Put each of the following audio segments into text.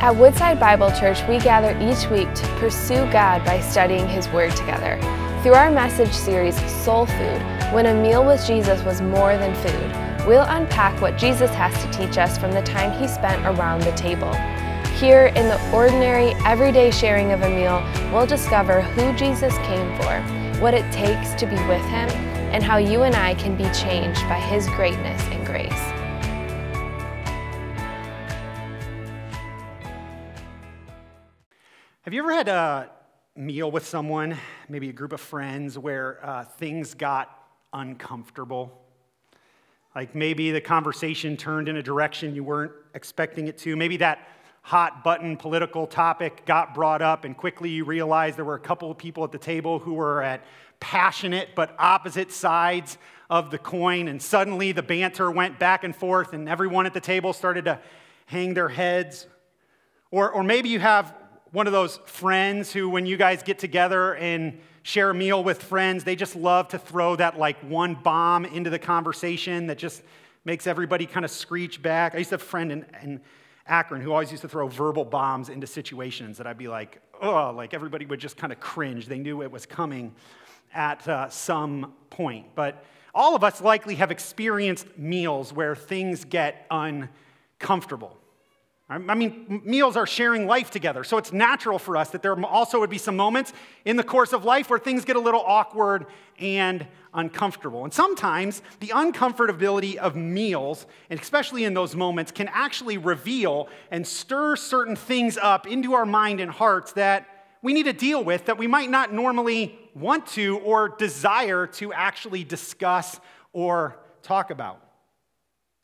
At Woodside Bible Church, we gather each week to pursue God by studying His Word together. Through our message series, Soul Food, when a meal with Jesus was more than food, we'll unpack what Jesus has to teach us from the time He spent around the table. Here, in the ordinary, everyday sharing of a meal, we'll discover who Jesus came for, what it takes to be with Him, and how you and I can be changed by His greatness Have you ever had a meal with someone, maybe a group of friends, where uh, things got uncomfortable? Like maybe the conversation turned in a direction you weren't expecting it to. Maybe that hot button political topic got brought up, and quickly you realized there were a couple of people at the table who were at passionate but opposite sides of the coin, and suddenly the banter went back and forth, and everyone at the table started to hang their heads. Or, or maybe you have one of those friends who, when you guys get together and share a meal with friends, they just love to throw that like one bomb into the conversation that just makes everybody kind of screech back. I used to have a friend in, in Akron who always used to throw verbal bombs into situations that I'd be like, oh, like everybody would just kind of cringe. They knew it was coming at uh, some point. But all of us likely have experienced meals where things get uncomfortable. I mean, meals are sharing life together, so it's natural for us that there also would be some moments in the course of life where things get a little awkward and uncomfortable. And sometimes the uncomfortability of meals, and especially in those moments, can actually reveal and stir certain things up into our mind and hearts that we need to deal with that we might not normally want to or desire to actually discuss or talk about.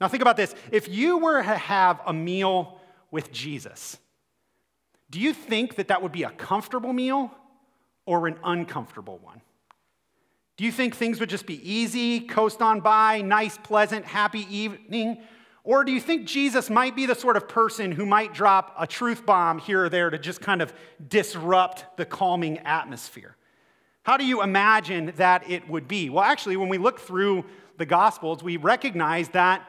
Now, think about this. If you were to have a meal with Jesus, do you think that that would be a comfortable meal or an uncomfortable one? Do you think things would just be easy, coast on by, nice, pleasant, happy evening? Or do you think Jesus might be the sort of person who might drop a truth bomb here or there to just kind of disrupt the calming atmosphere? How do you imagine that it would be? Well, actually, when we look through the Gospels, we recognize that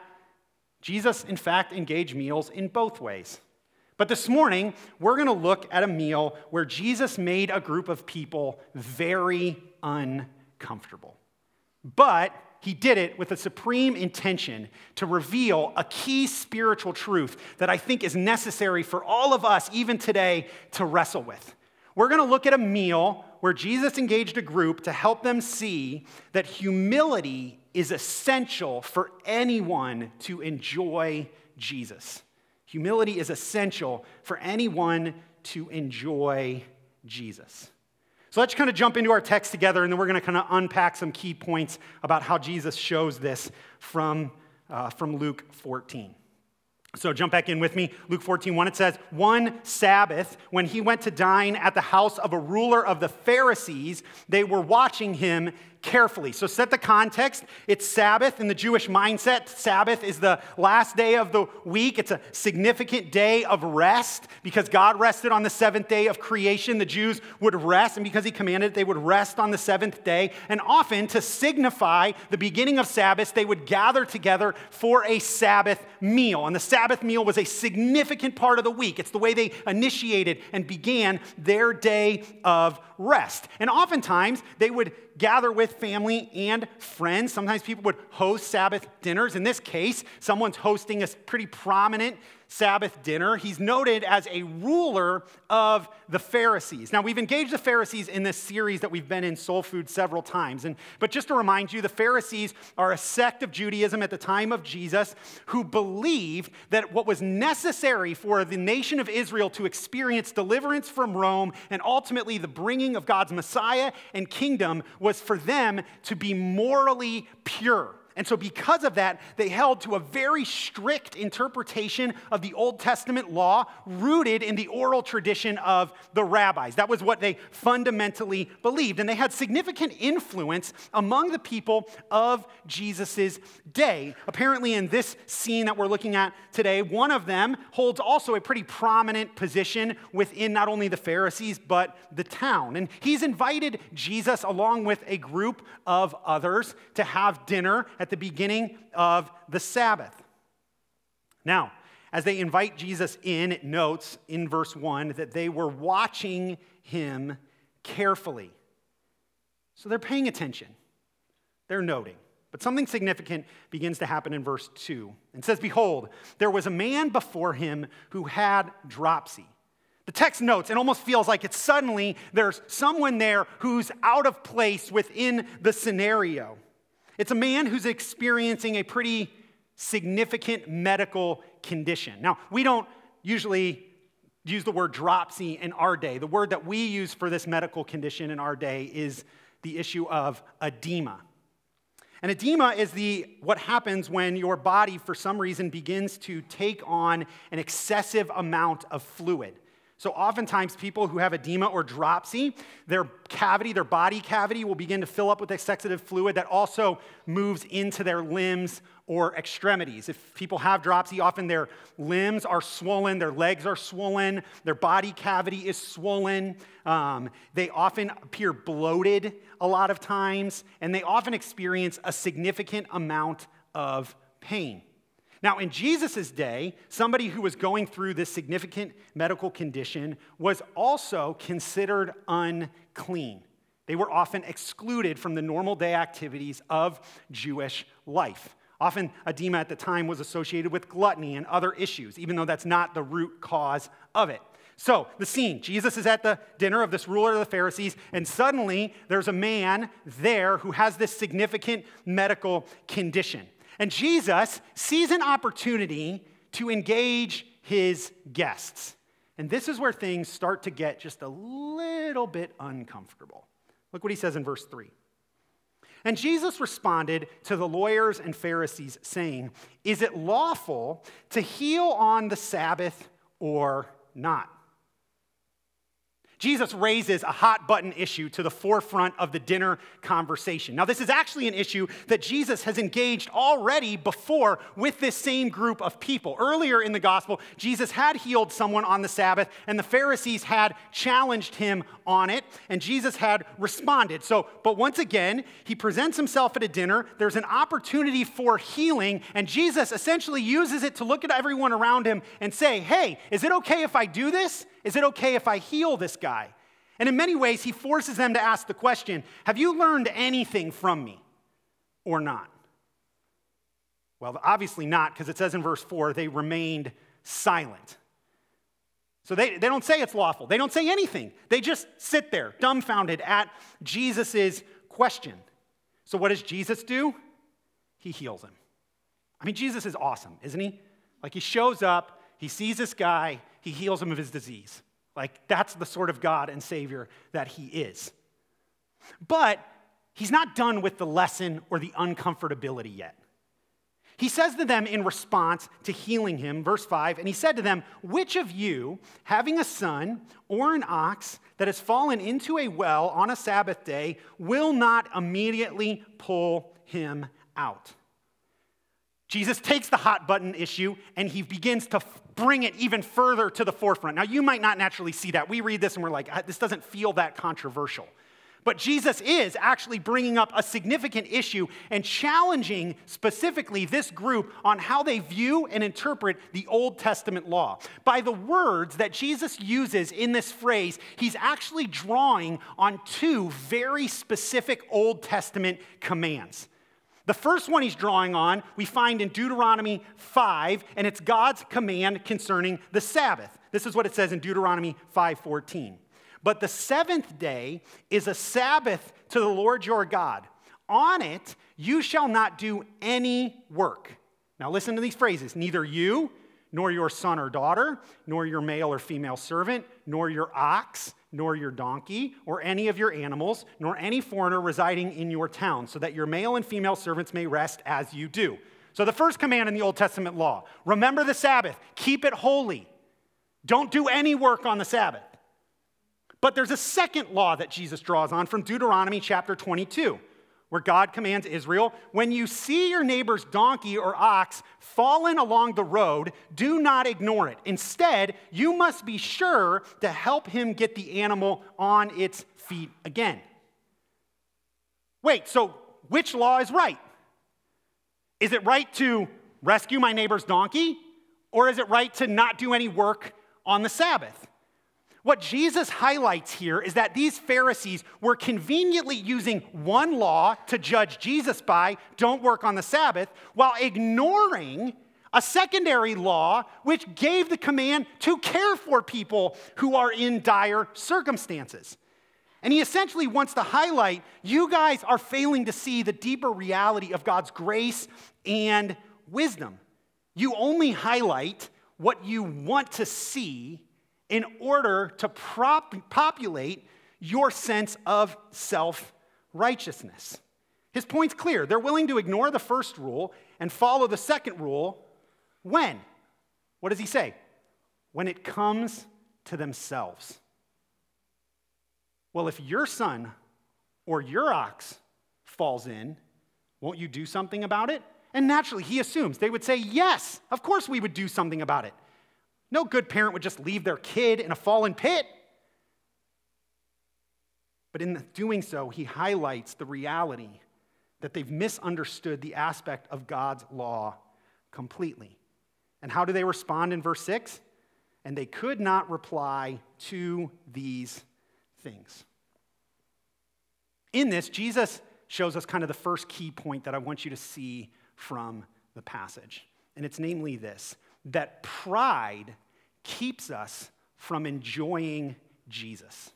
Jesus, in fact, engaged meals in both ways. But this morning, we're going to look at a meal where Jesus made a group of people very uncomfortable. But he did it with a supreme intention to reveal a key spiritual truth that I think is necessary for all of us, even today, to wrestle with. We're going to look at a meal where Jesus engaged a group to help them see that humility is essential for anyone to enjoy Jesus. Humility is essential for anyone to enjoy Jesus. So let's kind of jump into our text together, and then we're going to kind of unpack some key points about how Jesus shows this from, uh, from Luke 14. So jump back in with me. Luke 14, 1, it says, One Sabbath, when he went to dine at the house of a ruler of the Pharisees, they were watching him carefully. So set the context. It's Sabbath in the Jewish mindset. Sabbath is the last day of the week. It's a significant day of rest because God rested on the seventh day of creation. The Jews would rest, and because He commanded, they would rest on the seventh day. And often, to signify the beginning of Sabbath, they would gather together for a Sabbath meal. And the Sabbath meal was a significant part of the week. It's the way they initiated and began their day of rest. And oftentimes, they would gather with family and friends. Sometimes people would host Sabbath dinners. In this case, someone's hosting a pretty prominent Sabbath dinner. He's noted as a ruler of the Pharisees. Now, we've engaged the Pharisees in this series that we've been in Soul Food several times. And, but just to remind you, the Pharisees are a sect of Judaism at the time of Jesus who believed that what was necessary for the nation of Israel to experience deliverance from Rome and ultimately the bringing of God's Messiah and kingdom was for them to be morally pure. And so, because of that, they held to a very strict interpretation of the Old Testament law rooted in the oral tradition of the rabbis. That was what they fundamentally believed. And they had significant influence among the people of Jesus' day. Apparently, in this scene that we're looking at today, one of them holds also a pretty prominent position within not only the Pharisees, but the town. And he's invited Jesus along with a group of others to have dinner at the beginning of the Sabbath. Now, as they invite Jesus in, it notes in verse 1 that they were watching him carefully. So they're paying attention, they're noting. But something significant begins to happen in verse 2. and says, Behold, there was a man before him who had dropsy. The text notes, it almost feels like it's suddenly there's someone there who's out of place within the scenario. It's a man who's experiencing a pretty significant medical condition. Now, we don't usually use the word dropsy in our day. The word that we use for this medical condition in our day is the issue of edema. And edema is the what happens when your body for some reason begins to take on an excessive amount of fluid. So, oftentimes, people who have edema or dropsy, their cavity, their body cavity, will begin to fill up with excessive fluid that also moves into their limbs or extremities. If people have dropsy, often their limbs are swollen, their legs are swollen, their body cavity is swollen. Um, they often appear bloated a lot of times, and they often experience a significant amount of pain. Now, in Jesus' day, somebody who was going through this significant medical condition was also considered unclean. They were often excluded from the normal day activities of Jewish life. Often, edema at the time was associated with gluttony and other issues, even though that's not the root cause of it. So, the scene Jesus is at the dinner of this ruler of the Pharisees, and suddenly there's a man there who has this significant medical condition. And Jesus sees an opportunity to engage his guests. And this is where things start to get just a little bit uncomfortable. Look what he says in verse 3. And Jesus responded to the lawyers and Pharisees, saying, Is it lawful to heal on the Sabbath or not? Jesus raises a hot button issue to the forefront of the dinner conversation. Now, this is actually an issue that Jesus has engaged already before with this same group of people. Earlier in the gospel, Jesus had healed someone on the Sabbath, and the Pharisees had challenged him on it, and Jesus had responded. So, but once again, he presents himself at a dinner. There's an opportunity for healing, and Jesus essentially uses it to look at everyone around him and say, Hey, is it okay if I do this? Is it okay if I heal this guy? And in many ways, he forces them to ask the question Have you learned anything from me or not? Well, obviously not, because it says in verse 4 they remained silent. So they, they don't say it's lawful. They don't say anything. They just sit there, dumbfounded at Jesus' question. So what does Jesus do? He heals him. I mean, Jesus is awesome, isn't he? Like he shows up, he sees this guy, he heals him of his disease. Like, that's the sort of God and Savior that he is. But he's not done with the lesson or the uncomfortability yet. He says to them in response to healing him, verse 5, and he said to them, Which of you, having a son or an ox that has fallen into a well on a Sabbath day, will not immediately pull him out? Jesus takes the hot button issue and he begins to bring it even further to the forefront. Now, you might not naturally see that. We read this and we're like, ah, this doesn't feel that controversial. But Jesus is actually bringing up a significant issue and challenging specifically this group on how they view and interpret the Old Testament law. By the words that Jesus uses in this phrase, he's actually drawing on two very specific Old Testament commands. The first one he's drawing on, we find in Deuteronomy 5, and it's God's command concerning the Sabbath. This is what it says in Deuteronomy 5:14. But the seventh day is a Sabbath to the Lord your God. On it you shall not do any work. Now listen to these phrases. Neither you, nor your son or daughter, nor your male or female servant, nor your ox, nor your donkey, or any of your animals, nor any foreigner residing in your town, so that your male and female servants may rest as you do. So, the first command in the Old Testament law remember the Sabbath, keep it holy. Don't do any work on the Sabbath. But there's a second law that Jesus draws on from Deuteronomy chapter 22 where God commands Israel when you see your neighbor's donkey or ox fallen along the road, do not ignore it. Instead, you must be sure to help him get the animal on its feet again. Wait, so which law is right? Is it right to rescue my neighbor's donkey? or is it right to not do any work on the Sabbath? What Jesus highlights here is that these Pharisees were conveniently using one law to judge Jesus by, don't work on the Sabbath, while ignoring a secondary law which gave the command to care for people who are in dire circumstances. And he essentially wants to highlight you guys are failing to see the deeper reality of God's grace and wisdom. You only highlight what you want to see in order to prop- populate your sense of self righteousness. His point's clear. They're willing to ignore the first rule and follow the second rule when? What does he say? When it comes to themselves. Well, if your son or your ox falls in, won't you do something about it? And naturally, he assumes they would say, Yes, of course we would do something about it. No good parent would just leave their kid in a fallen pit. But in doing so, he highlights the reality that they've misunderstood the aspect of God's law completely. And how do they respond in verse 6? And they could not reply to these things. In this, Jesus shows us kind of the first key point that I want you to see from the passage. And it's namely this that pride keeps us from enjoying Jesus.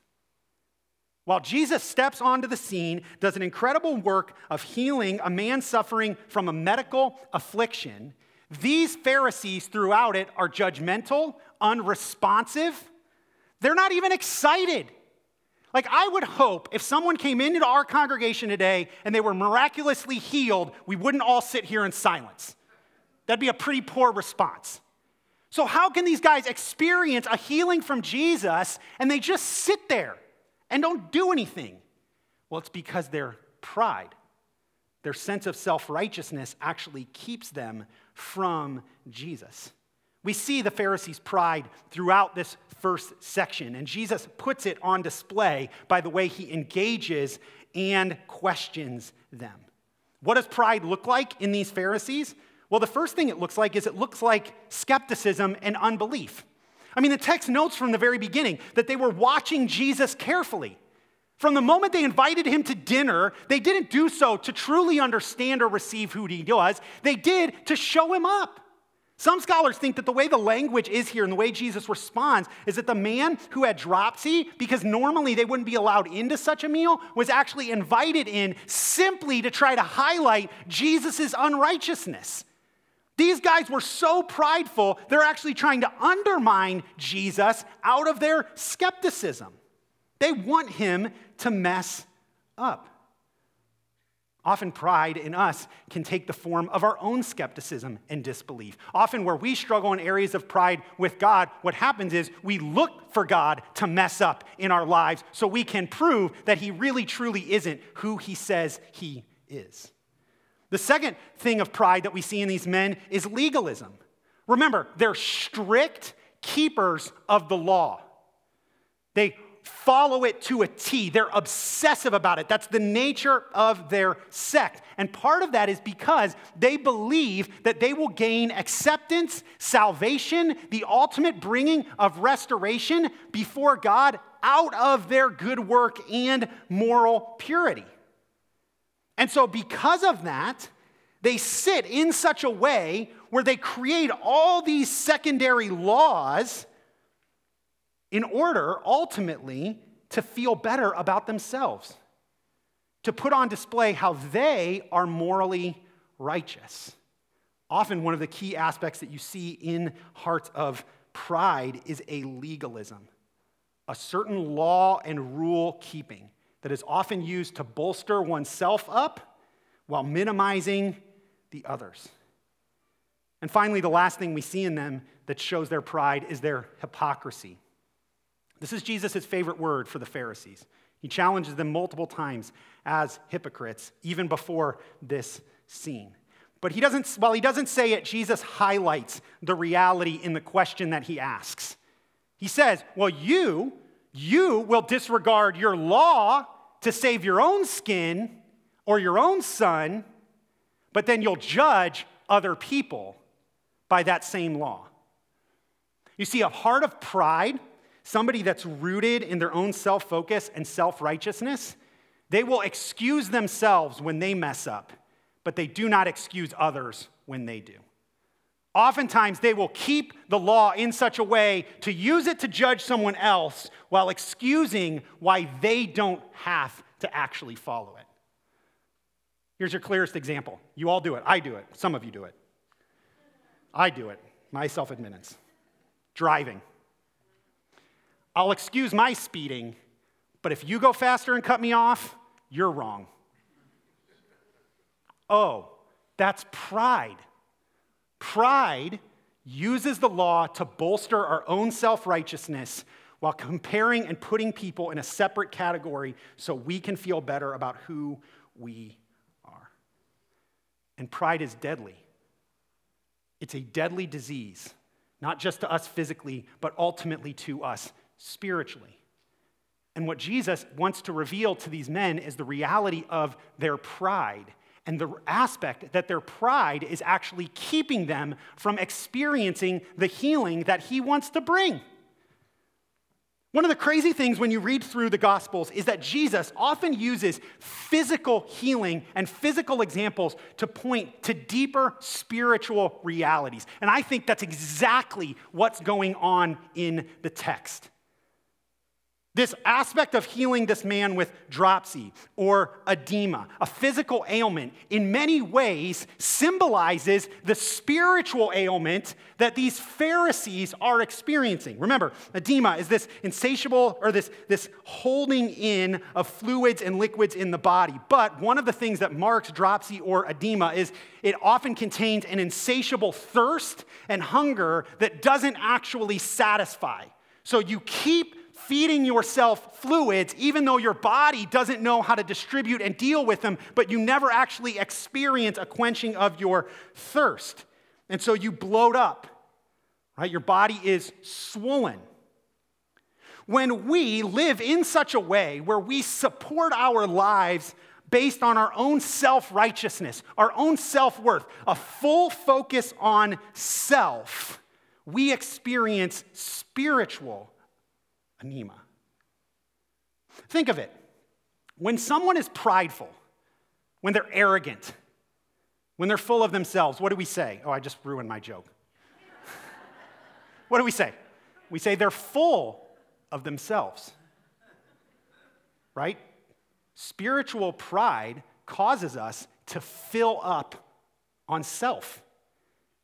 While Jesus steps onto the scene, does an incredible work of healing a man suffering from a medical affliction, these Pharisees throughout it are judgmental, unresponsive. They're not even excited. Like, I would hope if someone came into our congregation today and they were miraculously healed, we wouldn't all sit here in silence. That'd be a pretty poor response. So, how can these guys experience a healing from Jesus and they just sit there and don't do anything? Well, it's because their pride, their sense of self righteousness actually keeps them from Jesus. We see the Pharisees' pride throughout this first section, and Jesus puts it on display by the way he engages and questions them. What does pride look like in these Pharisees? Well, the first thing it looks like is it looks like skepticism and unbelief. I mean, the text notes from the very beginning that they were watching Jesus carefully. From the moment they invited him to dinner, they didn't do so to truly understand or receive who he was, they did to show him up. Some scholars think that the way the language is here and the way Jesus responds is that the man who had dropsy, because normally they wouldn't be allowed into such a meal, was actually invited in simply to try to highlight Jesus' unrighteousness. These guys were so prideful, they're actually trying to undermine Jesus out of their skepticism. They want him to mess up. Often, pride in us can take the form of our own skepticism and disbelief. Often, where we struggle in areas of pride with God, what happens is we look for God to mess up in our lives so we can prove that He really truly isn't who He says He is. The second thing of pride that we see in these men is legalism. Remember, they're strict keepers of the law. They follow it to a T. They're obsessive about it. That's the nature of their sect. And part of that is because they believe that they will gain acceptance, salvation, the ultimate bringing of restoration before God out of their good work and moral purity. And so, because of that, they sit in such a way where they create all these secondary laws in order ultimately to feel better about themselves, to put on display how they are morally righteous. Often, one of the key aspects that you see in hearts of pride is a legalism, a certain law and rule keeping that is often used to bolster oneself up while minimizing the others. And finally, the last thing we see in them that shows their pride is their hypocrisy. This is Jesus' favorite word for the Pharisees. He challenges them multiple times as hypocrites, even before this scene. But he doesn't, while he doesn't say it, Jesus highlights the reality in the question that he asks. He says, Well, you, you will disregard your law to save your own skin or your own son, but then you'll judge other people by that same law. You see, a heart of pride, somebody that's rooted in their own self focus and self righteousness, they will excuse themselves when they mess up, but they do not excuse others when they do. Oftentimes, they will keep the law in such a way to use it to judge someone else while excusing why they don't have to actually follow it. Here's your clearest example. You all do it. I do it. Some of you do it. I do it. My self admittance. Driving. I'll excuse my speeding, but if you go faster and cut me off, you're wrong. Oh, that's pride. Pride uses the law to bolster our own self righteousness while comparing and putting people in a separate category so we can feel better about who we are. And pride is deadly. It's a deadly disease, not just to us physically, but ultimately to us spiritually. And what Jesus wants to reveal to these men is the reality of their pride and the aspect that their pride is actually keeping them from experiencing the healing that he wants to bring. One of the crazy things when you read through the Gospels is that Jesus often uses physical healing and physical examples to point to deeper spiritual realities. And I think that's exactly what's going on in the text. This aspect of healing this man with dropsy or edema, a physical ailment, in many ways symbolizes the spiritual ailment that these Pharisees are experiencing. Remember, edema is this insatiable or this, this holding in of fluids and liquids in the body. But one of the things that marks dropsy or edema is it often contains an insatiable thirst and hunger that doesn't actually satisfy. So you keep feeding yourself fluids, even though your body doesn't know how to distribute and deal with them, but you never actually experience a quenching of your thirst. And so you bloat up, right? Your body is swollen. When we live in such a way where we support our lives based on our own self righteousness, our own self worth, a full focus on self, we experience spiritual edema. Think of it. When someone is prideful, when they're arrogant, when they're full of themselves, what do we say? Oh, I just ruined my joke. what do we say? We say they're full of themselves. Right? Spiritual pride causes us to fill up on self.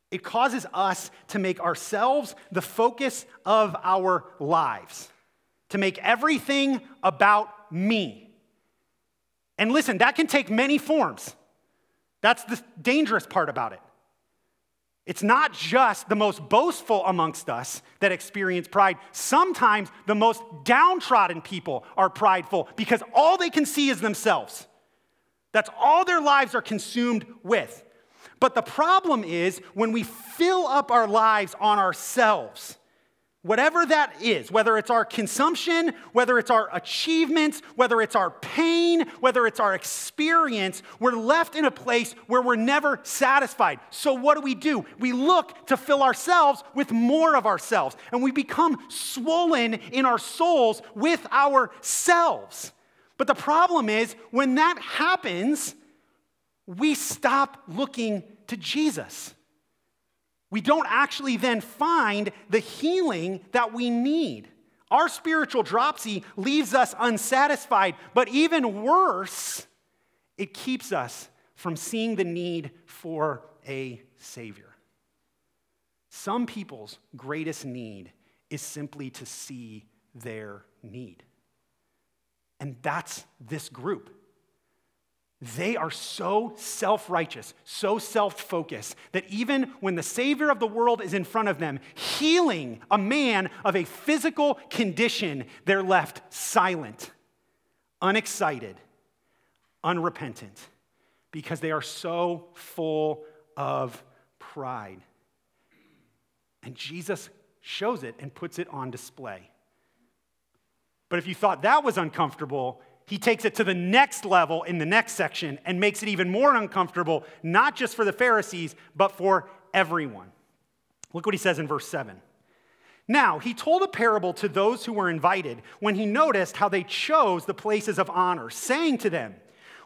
It causes us to make ourselves the focus of our lives to make everything about me. And listen, that can take many forms. That's the dangerous part about it. It's not just the most boastful amongst us that experience pride. Sometimes the most downtrodden people are prideful because all they can see is themselves. That's all their lives are consumed with. But the problem is when we fill up our lives on ourselves, Whatever that is, whether it's our consumption, whether it's our achievements, whether it's our pain, whether it's our experience, we're left in a place where we're never satisfied. So, what do we do? We look to fill ourselves with more of ourselves, and we become swollen in our souls with ourselves. But the problem is, when that happens, we stop looking to Jesus we don't actually then find the healing that we need. Our spiritual dropsy leaves us unsatisfied, but even worse, it keeps us from seeing the need for a Savior. Some people's greatest need is simply to see their need. And that's this group. They are so self righteous, so self focused, that even when the Savior of the world is in front of them, healing a man of a physical condition, they're left silent, unexcited, unrepentant, because they are so full of pride. And Jesus shows it and puts it on display. But if you thought that was uncomfortable, he takes it to the next level in the next section and makes it even more uncomfortable, not just for the Pharisees, but for everyone. Look what he says in verse 7. Now, he told a parable to those who were invited when he noticed how they chose the places of honor, saying to them,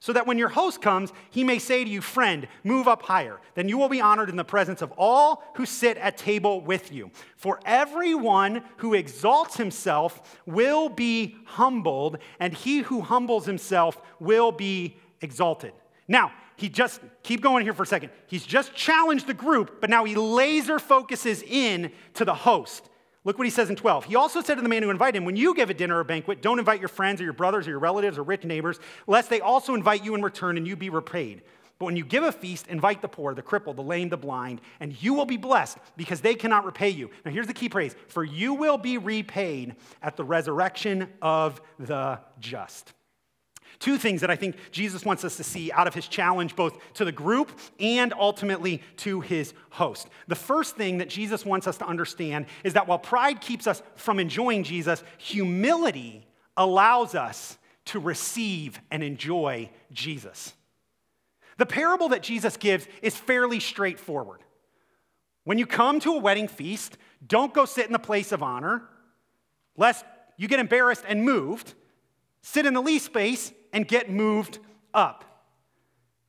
so that when your host comes, he may say to you, Friend, move up higher. Then you will be honored in the presence of all who sit at table with you. For everyone who exalts himself will be humbled, and he who humbles himself will be exalted. Now, he just, keep going here for a second. He's just challenged the group, but now he laser focuses in to the host. Look what he says in 12. He also said to the man who invited him, When you give a dinner or banquet, don't invite your friends or your brothers or your relatives or rich neighbors, lest they also invite you in return and you be repaid. But when you give a feast, invite the poor, the crippled, the lame, the blind, and you will be blessed because they cannot repay you. Now, here's the key phrase for you will be repaid at the resurrection of the just. Two things that I think Jesus wants us to see out of his challenge, both to the group and ultimately to his host. The first thing that Jesus wants us to understand is that while pride keeps us from enjoying Jesus, humility allows us to receive and enjoy Jesus. The parable that Jesus gives is fairly straightforward. When you come to a wedding feast, don't go sit in the place of honor, lest you get embarrassed and moved. Sit in the least space and get moved up.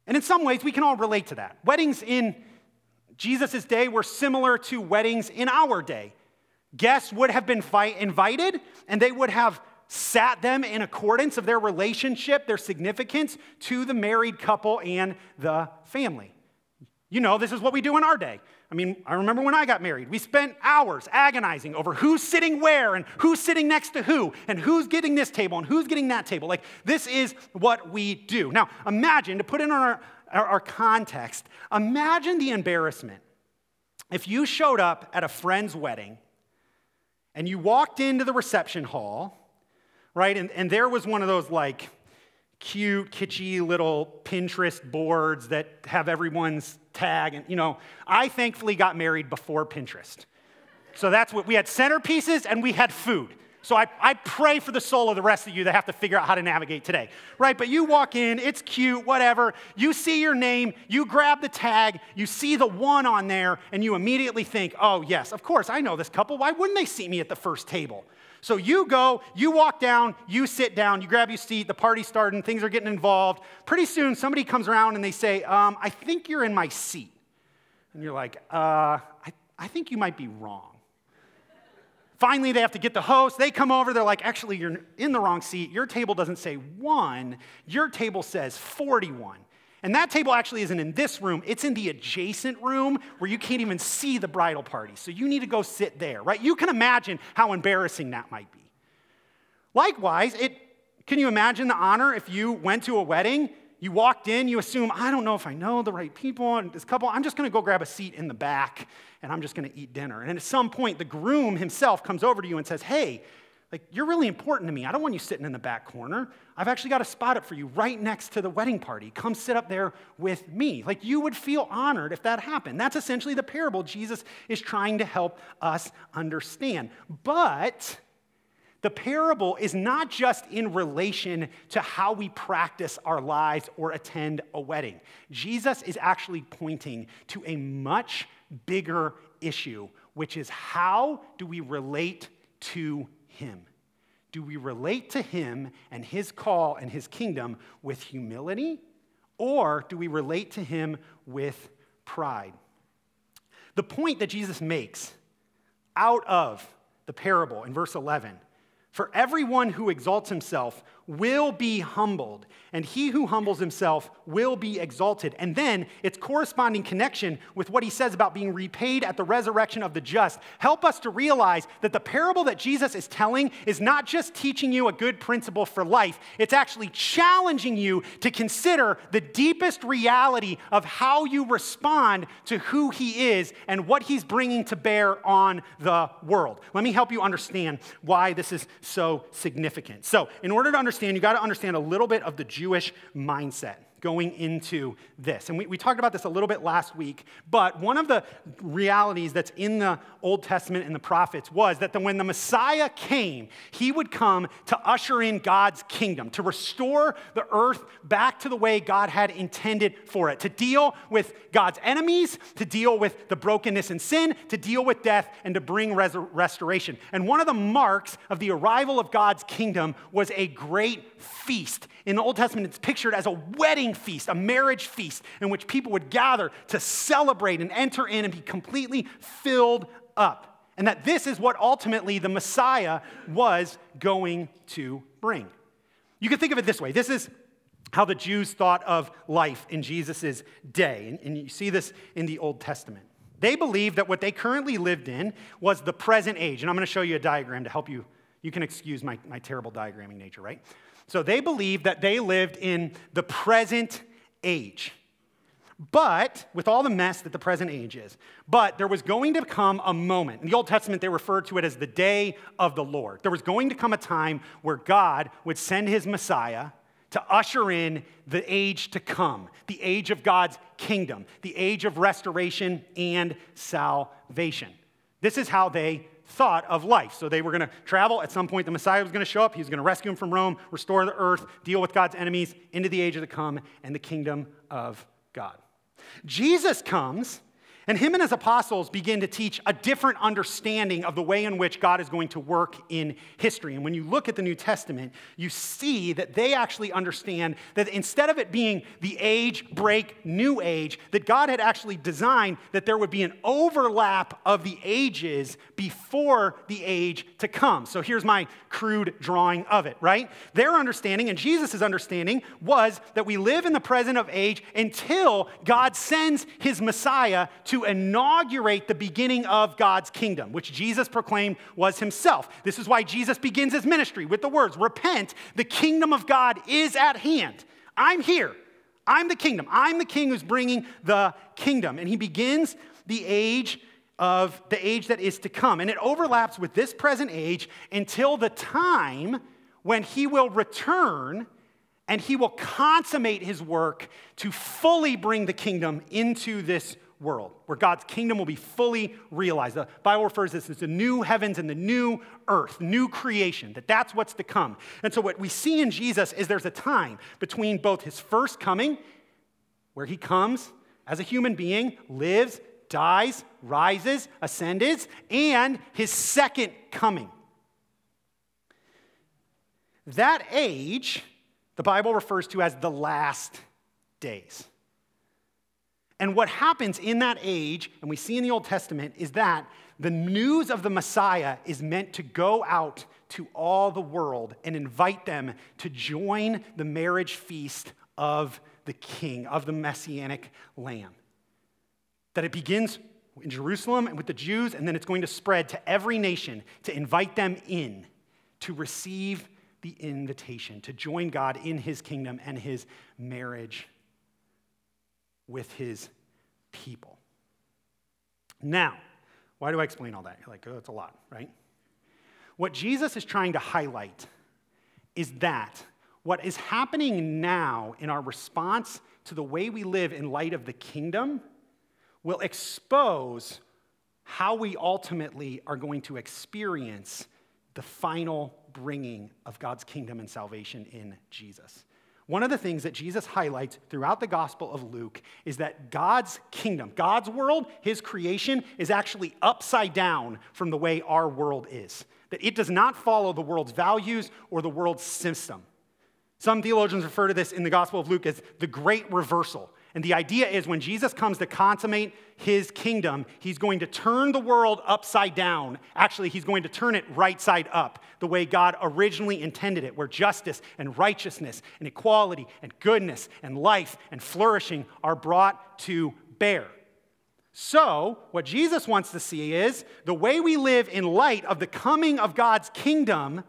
And in some ways, we can all relate to that. Weddings in Jesus' day were similar to weddings in our day. Guests would have been invited, and they would have sat them in accordance of their relationship, their significance to the married couple and the family. You know, this is what we do in our day. I mean, I remember when I got married, we spent hours agonizing over who's sitting where and who's sitting next to who and who's getting this table and who's getting that table. Like, this is what we do. Now, imagine, to put in our, our, our context, imagine the embarrassment if you showed up at a friend's wedding and you walked into the reception hall, right, and, and there was one of those like, cute, kitschy little Pinterest boards that have everyone's tag. And, you know, I thankfully got married before Pinterest. So that's what we had centerpieces and we had food. So I, I pray for the soul of the rest of you that have to figure out how to navigate today, right? But you walk in, it's cute, whatever. You see your name, you grab the tag, you see the one on there, and you immediately think, oh, yes, of course, I know this couple. Why wouldn't they see me at the first table? So you go, you walk down, you sit down, you grab your seat, the party's starting, things are getting involved. Pretty soon, somebody comes around and they say, um, I think you're in my seat. And you're like, uh, I, I think you might be wrong. Finally, they have to get the host. They come over. They're like, actually, you're in the wrong seat. Your table doesn't say one, your table says 41. And that table actually isn't in this room, it's in the adjacent room where you can't even see the bridal party. So you need to go sit there, right? You can imagine how embarrassing that might be. Likewise, it, can you imagine the honor if you went to a wedding? You walked in, you assume, I don't know if I know the right people and this couple, I'm just gonna go grab a seat in the back and I'm just gonna eat dinner. And at some point, the groom himself comes over to you and says, Hey, like, you're really important to me. I don't want you sitting in the back corner. I've actually got a spot up for you right next to the wedding party. Come sit up there with me. Like, you would feel honored if that happened. That's essentially the parable Jesus is trying to help us understand. But the parable is not just in relation to how we practice our lives or attend a wedding. Jesus is actually pointing to a much bigger issue, which is how do we relate to him? Do we relate to Him and His call and His kingdom with humility, or do we relate to Him with pride? The point that Jesus makes out of the parable in verse 11 for everyone who exalts himself will be humbled, and he who humbles himself will be exalted. And then its corresponding connection with what he says about being repaid at the resurrection of the just help us to realize that the parable that Jesus is telling is not just teaching you a good principle for life, it's actually challenging you to consider the deepest reality of how you respond to who he is and what he's bringing to bear on the world. Let me help you understand why this is so significant. So, in order to understand understand, you got to understand a little bit of the Jewish mindset. Going into this. And we, we talked about this a little bit last week, but one of the realities that's in the Old Testament and the prophets was that the, when the Messiah came, he would come to usher in God's kingdom, to restore the earth back to the way God had intended for it, to deal with God's enemies, to deal with the brokenness and sin, to deal with death, and to bring res- restoration. And one of the marks of the arrival of God's kingdom was a great feast. In the Old Testament, it's pictured as a wedding feast, a marriage feast, in which people would gather to celebrate and enter in and be completely filled up. And that this is what ultimately the Messiah was going to bring. You can think of it this way this is how the Jews thought of life in Jesus' day. And you see this in the Old Testament. They believed that what they currently lived in was the present age. And I'm going to show you a diagram to help you. You can excuse my, my terrible diagramming nature, right? So they believed that they lived in the present age. But, with all the mess that the present age is, but there was going to come a moment. In the Old Testament, they referred to it as the day of the Lord. There was going to come a time where God would send his Messiah to usher in the age to come, the age of God's kingdom, the age of restoration and salvation. This is how they thought of life. So they were going to travel. At some point, the Messiah was going to show up. He was going to rescue them from Rome, restore the earth, deal with God's enemies into the age of the come and the kingdom of God. Jesus comes and him and his apostles begin to teach a different understanding of the way in which God is going to work in history. And when you look at the New Testament, you see that they actually understand that instead of it being the age break new age, that God had actually designed that there would be an overlap of the ages before the age to come. So here's my crude drawing of it, right? Their understanding and Jesus' understanding was that we live in the present of age until God sends his Messiah to inaugurate the beginning of God's kingdom, which Jesus proclaimed was himself. This is why Jesus begins his ministry with the words Repent, the kingdom of God is at hand. I'm here. I'm the kingdom. I'm the king who's bringing the kingdom. And he begins the age of the age that is to come. And it overlaps with this present age until the time when he will return and he will consummate his work to fully bring the kingdom into this world, where God's kingdom will be fully realized. The Bible refers to this as the new heavens and the new earth, new creation, that that's what's to come. And so what we see in Jesus is there's a time between both his first coming, where he comes as a human being, lives, dies, rises, ascends, and his second coming. That age, the Bible refers to as the last days. And what happens in that age, and we see in the Old Testament, is that the news of the Messiah is meant to go out to all the world and invite them to join the marriage feast of the King, of the Messianic Lamb. That it begins in Jerusalem and with the Jews, and then it's going to spread to every nation to invite them in to receive the invitation to join God in his kingdom and his marriage with his people. Now, why do I explain all that? You're like, oh, it's a lot, right? What Jesus is trying to highlight is that what is happening now in our response to the way we live in light of the kingdom will expose how we ultimately are going to experience the final bringing of God's kingdom and salvation in Jesus. One of the things that Jesus highlights throughout the Gospel of Luke is that God's kingdom, God's world, his creation, is actually upside down from the way our world is. That it does not follow the world's values or the world's system. Some theologians refer to this in the Gospel of Luke as the great reversal. And the idea is when Jesus comes to consummate his kingdom, he's going to turn the world upside down. Actually, he's going to turn it right side up, the way God originally intended it, where justice and righteousness and equality and goodness and life and flourishing are brought to bear. So, what Jesus wants to see is the way we live in light of the coming of God's kingdom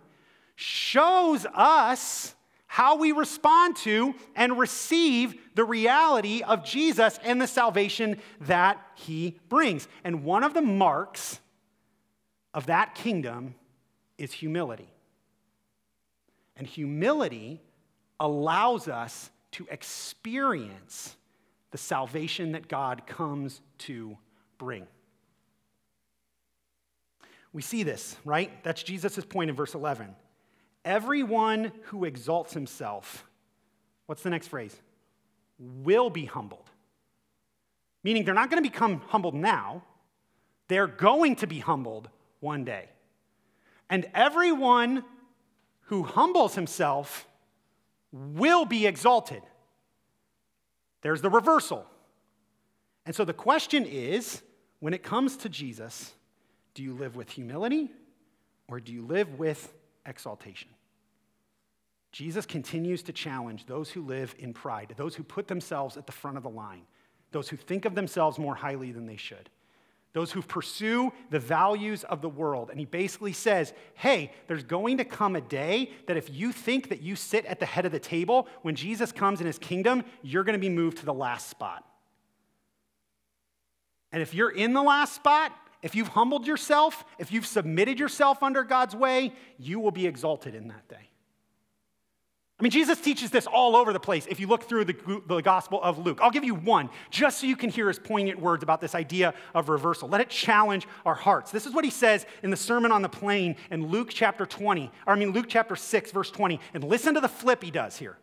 shows us how we respond to and receive the reality of Jesus and the salvation that he brings. And one of the marks of that kingdom is humility. And humility allows us to experience the salvation that God comes to bring. We see this, right? That's Jesus' point in verse 11. Everyone who exalts himself, what's the next phrase? Will be humbled. Meaning they're not going to become humbled now, they're going to be humbled one day. And everyone who humbles himself will be exalted. There's the reversal. And so the question is when it comes to Jesus, do you live with humility or do you live with exaltation? Jesus continues to challenge those who live in pride, those who put themselves at the front of the line, those who think of themselves more highly than they should, those who pursue the values of the world. And he basically says, hey, there's going to come a day that if you think that you sit at the head of the table, when Jesus comes in his kingdom, you're going to be moved to the last spot. And if you're in the last spot, if you've humbled yourself, if you've submitted yourself under God's way, you will be exalted in that day. I mean, Jesus teaches this all over the place if you look through the, the Gospel of Luke. I'll give you one just so you can hear his poignant words about this idea of reversal. Let it challenge our hearts. This is what he says in the Sermon on the Plain in Luke chapter 20, or I mean, Luke chapter 6, verse 20. And listen to the flip he does here.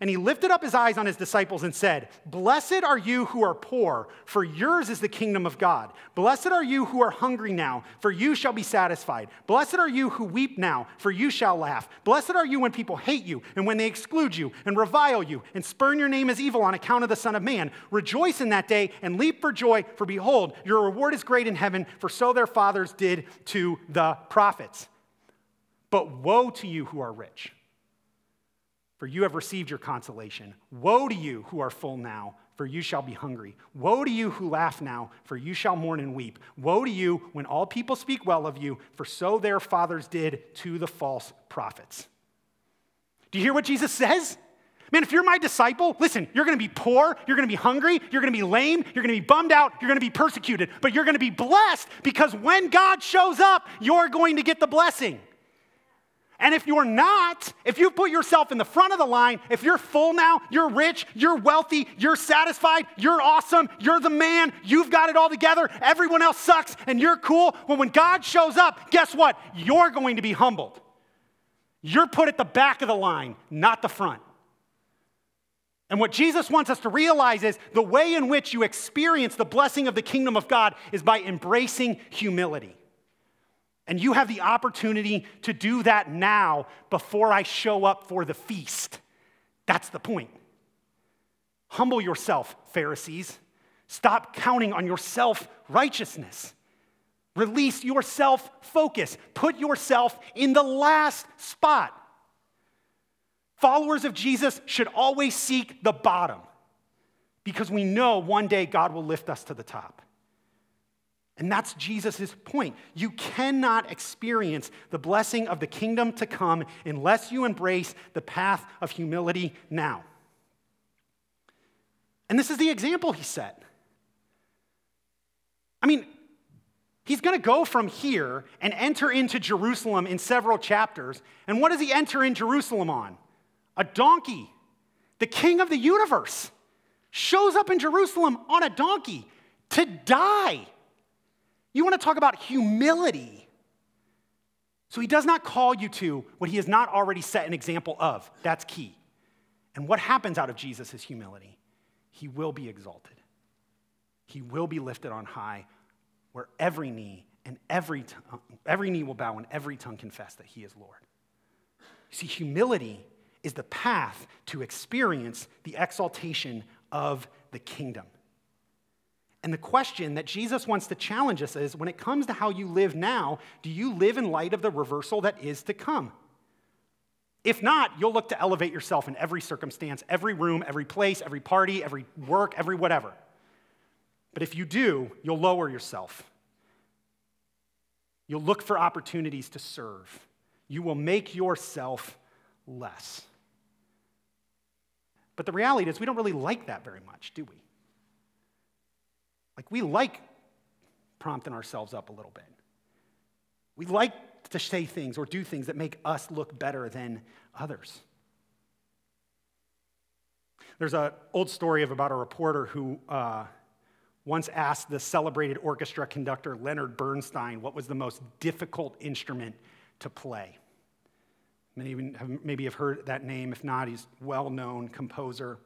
And he lifted up his eyes on his disciples and said, Blessed are you who are poor, for yours is the kingdom of God. Blessed are you who are hungry now, for you shall be satisfied. Blessed are you who weep now, for you shall laugh. Blessed are you when people hate you, and when they exclude you, and revile you, and spurn your name as evil on account of the Son of Man. Rejoice in that day, and leap for joy, for behold, your reward is great in heaven, for so their fathers did to the prophets. But woe to you who are rich for you have received your consolation. Woe to you who are full now, for you shall be hungry. Woe to you who laugh now, for you shall mourn and weep. Woe to you when all people speak well of you, for so their fathers did to the false prophets. Do you hear what Jesus says? Man, if you're my disciple, listen, you're gonna be poor, you're gonna be hungry, you're gonna be lame, you're gonna be bummed out, you're gonna be persecuted, but you're gonna be blessed because when God shows up, you're going to get the blessing. And if you're not, if you put yourself in the front of the line, if you're full now, you're rich, you're wealthy, you're satisfied, you're awesome, you're the man, you've got it all together, everyone else sucks, and you're cool, well, when God shows up, guess what? You're going to be humbled. You're put at the back of the line, not the front. And what Jesus wants us to realize is the way in which you experience the blessing of the kingdom of God is by embracing humility. And you have the opportunity to do that now before I show up for the feast. That's the point. Humble yourself, Pharisees. Stop counting on your self righteousness. Release your self focus. Put yourself in the last spot. Followers of Jesus should always seek the bottom because we know one day God will lift us to the top. And that's Jesus' point. You cannot experience the blessing of the kingdom to come unless you embrace the path of humility now. And this is the example he set. I mean, he's going to go from here and enter into Jerusalem in several chapters. And what does he enter in Jerusalem on? A donkey. The king of the universe shows up in Jerusalem on a donkey to die. You want to talk about humility. So he does not call you to what he has not already set an example of. That's key. And what happens out of Jesus humility. He will be exalted, he will be lifted on high, where every knee and every, tongue, uh, every knee will bow and every tongue confess that he is Lord. You see, humility is the path to experience the exaltation of the kingdom. And the question that Jesus wants to challenge us is when it comes to how you live now, do you live in light of the reversal that is to come? If not, you'll look to elevate yourself in every circumstance, every room, every place, every party, every work, every whatever. But if you do, you'll lower yourself. You'll look for opportunities to serve. You will make yourself less. But the reality is, we don't really like that very much, do we? Like, we like prompting ourselves up a little bit. We like to say things or do things that make us look better than others. There's an old story of about a reporter who uh, once asked the celebrated orchestra conductor Leonard Bernstein what was the most difficult instrument to play. Many even have, maybe have heard that name. If not, he's a well-known composer.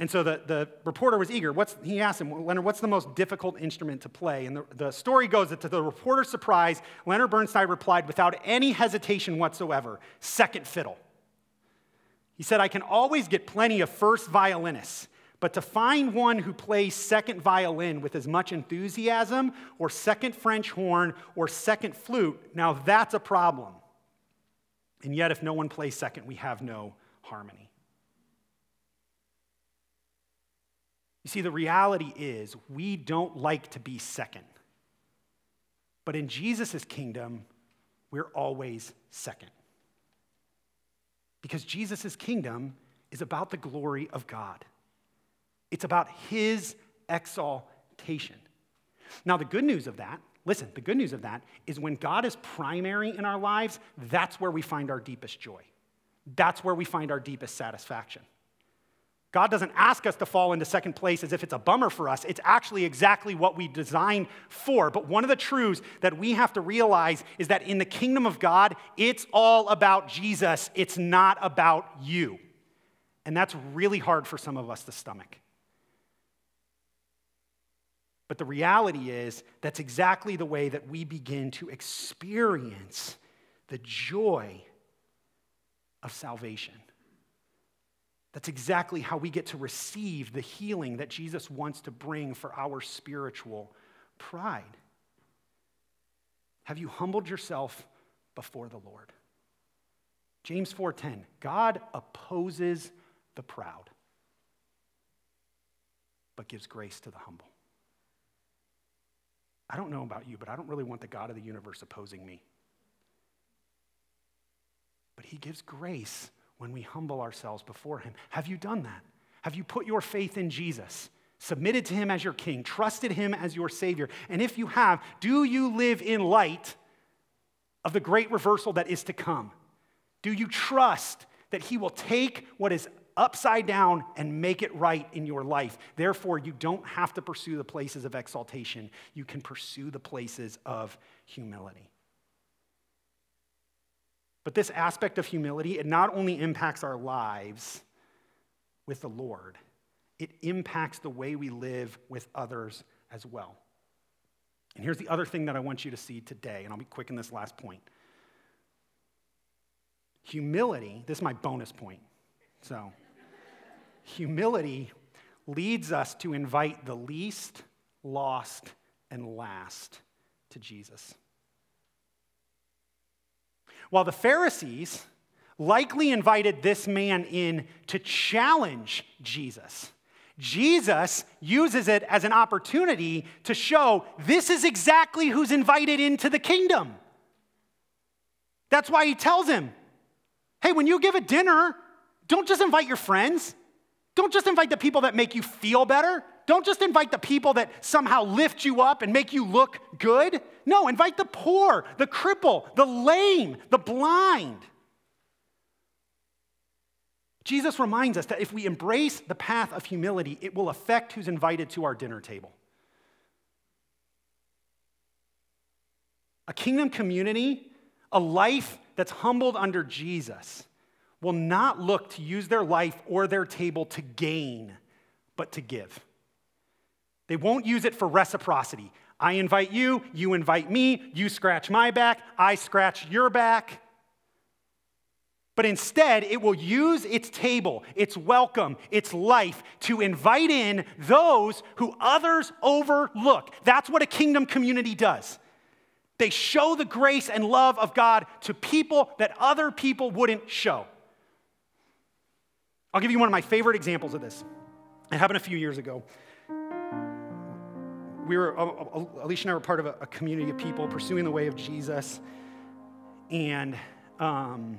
And so the, the reporter was eager. What's, he asked him, Leonard, what's the most difficult instrument to play? And the, the story goes that to the reporter's surprise, Leonard Bernstein replied without any hesitation whatsoever second fiddle. He said, I can always get plenty of first violinists, but to find one who plays second violin with as much enthusiasm, or second French horn, or second flute, now that's a problem. And yet, if no one plays second, we have no harmony. You see, the reality is we don't like to be second. But in Jesus' kingdom, we're always second. Because Jesus' kingdom is about the glory of God, it's about his exaltation. Now, the good news of that, listen, the good news of that is when God is primary in our lives, that's where we find our deepest joy. That's where we find our deepest satisfaction. God doesn't ask us to fall into second place as if it's a bummer for us. It's actually exactly what we designed for. But one of the truths that we have to realize is that in the kingdom of God, it's all about Jesus, it's not about you. And that's really hard for some of us to stomach. But the reality is, that's exactly the way that we begin to experience the joy of salvation. That's exactly how we get to receive the healing that Jesus wants to bring for our spiritual pride. Have you humbled yourself before the Lord? James 4:10 God opposes the proud but gives grace to the humble. I don't know about you, but I don't really want the God of the universe opposing me. But he gives grace when we humble ourselves before Him. Have you done that? Have you put your faith in Jesus? Submitted to Him as your King, trusted Him as your Savior? And if you have, do you live in light of the great reversal that is to come? Do you trust that He will take what is upside down and make it right in your life? Therefore, you don't have to pursue the places of exaltation, you can pursue the places of humility. But this aspect of humility, it not only impacts our lives with the Lord, it impacts the way we live with others as well. And here's the other thing that I want you to see today, and I'll be quick in this last point. Humility, this is my bonus point. So, humility leads us to invite the least, lost, and last to Jesus. While the Pharisees likely invited this man in to challenge Jesus. Jesus uses it as an opportunity to show this is exactly who's invited into the kingdom. That's why he tells him, hey, when you give a dinner, don't just invite your friends. Don't just invite the people that make you feel better. Don't just invite the people that somehow lift you up and make you look good. No, invite the poor, the cripple, the lame, the blind. Jesus reminds us that if we embrace the path of humility, it will affect who's invited to our dinner table. A kingdom community, a life that's humbled under Jesus, will not look to use their life or their table to gain, but to give. They won't use it for reciprocity. I invite you, you invite me, you scratch my back, I scratch your back. But instead, it will use its table, its welcome, its life to invite in those who others overlook. That's what a kingdom community does. They show the grace and love of God to people that other people wouldn't show. I'll give you one of my favorite examples of this. It happened a few years ago we were, Alicia and I were part of a, a, community of people pursuing the way of Jesus. And um,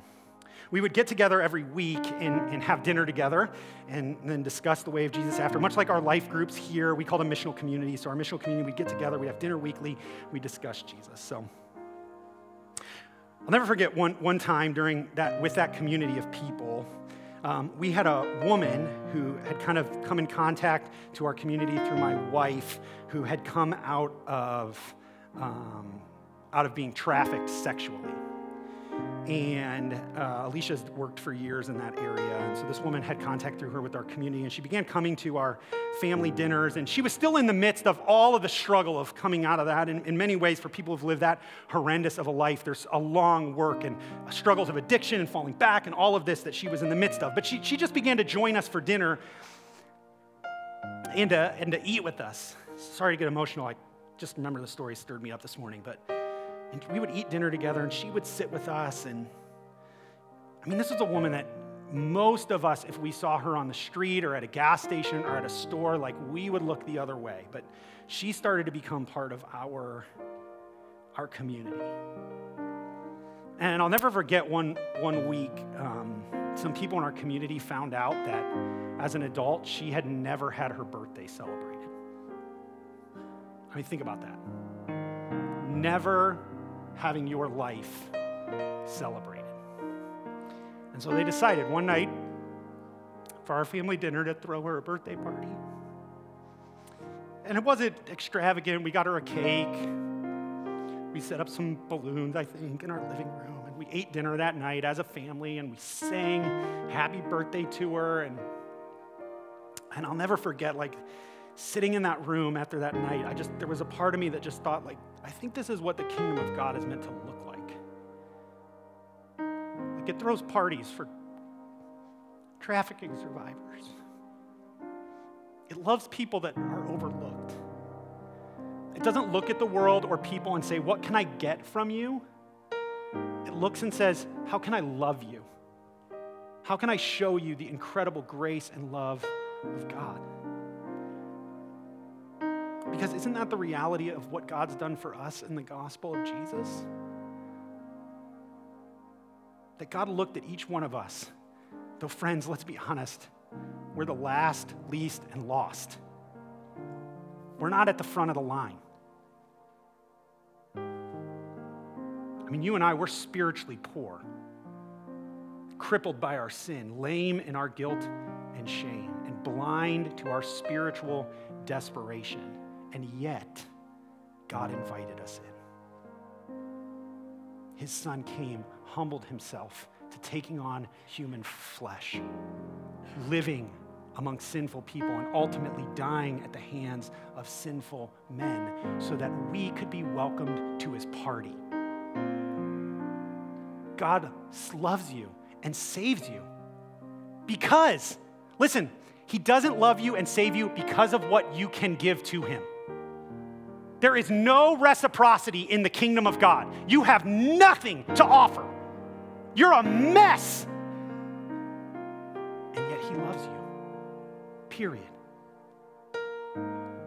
we would get together every week and, and have dinner together and then discuss the way of Jesus after. Much like our life groups here, we call them missional communities. So, our missional community, we'd get together, we'd have dinner weekly, we discuss Jesus. So, I'll never forget one, one time during that, with that community of people, um, we had a woman who had kind of come in contact to our community through my wife, who had come out of um, out of being trafficked sexually. And uh, Alicia's worked for years in that area. And so this woman had contact through her with our community, and she began coming to our family dinners. And she was still in the midst of all of the struggle of coming out of that. In, in many ways, for people who've lived that horrendous of a life, there's a long work and struggles of addiction and falling back and all of this that she was in the midst of. But she, she just began to join us for dinner and to, and to eat with us. Sorry to get emotional. I just remember the story stirred me up this morning. But and we would eat dinner together, and she would sit with us. And I mean, this was a woman that most of us, if we saw her on the street or at a gas station or at a store, like we would look the other way. But she started to become part of our, our community. And I'll never forget one, one week, um, some people in our community found out that as an adult, she had never had her birthday celebrated. I mean, think about that. Never having your life celebrated. And so they decided one night for our family dinner to throw her a birthday party. And it wasn't extravagant. We got her a cake. We set up some balloons, I think, in our living room. And we ate dinner that night as a family and we sang happy birthday to her. And, and I'll never forget, like, sitting in that room after that night, I just, there was a part of me that just thought, like, I think this is what the kingdom of God is meant to look like. Like it throws parties for trafficking survivors. It loves people that are overlooked. It doesn't look at the world or people and say, What can I get from you? It looks and says, How can I love you? How can I show you the incredible grace and love of God? Because isn't that the reality of what God's done for us in the gospel of Jesus? That God looked at each one of us. Though, friends, let's be honest, we're the last, least, and lost. We're not at the front of the line. I mean, you and I, we're spiritually poor, crippled by our sin, lame in our guilt and shame, and blind to our spiritual desperation. And yet, God invited us in. His son came, humbled himself to taking on human flesh, living among sinful people, and ultimately dying at the hands of sinful men so that we could be welcomed to his party. God loves you and saves you because, listen, he doesn't love you and save you because of what you can give to him. There is no reciprocity in the kingdom of God. You have nothing to offer. You're a mess. And yet He loves you. Period.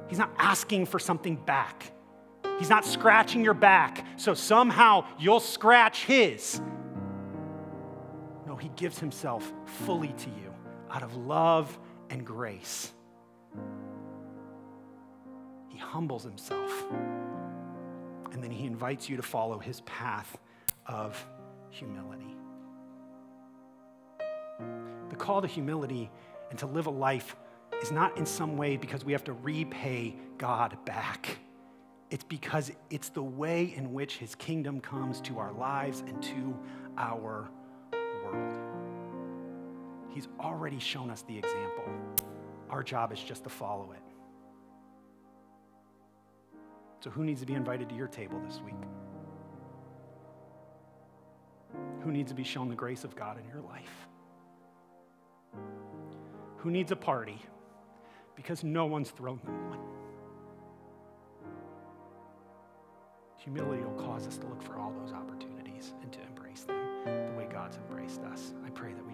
He's not asking for something back. He's not scratching your back so somehow you'll scratch His. No, He gives Himself fully to you out of love and grace humbles himself. And then he invites you to follow his path of humility. The call to humility and to live a life is not in some way because we have to repay God back. It's because it's the way in which his kingdom comes to our lives and to our world. He's already shown us the example. Our job is just to follow it. So, who needs to be invited to your table this week? Who needs to be shown the grace of God in your life? Who needs a party because no one's thrown them one? Humility will cause us to look for all those opportunities and to embrace them the way God's embraced us. I pray that we.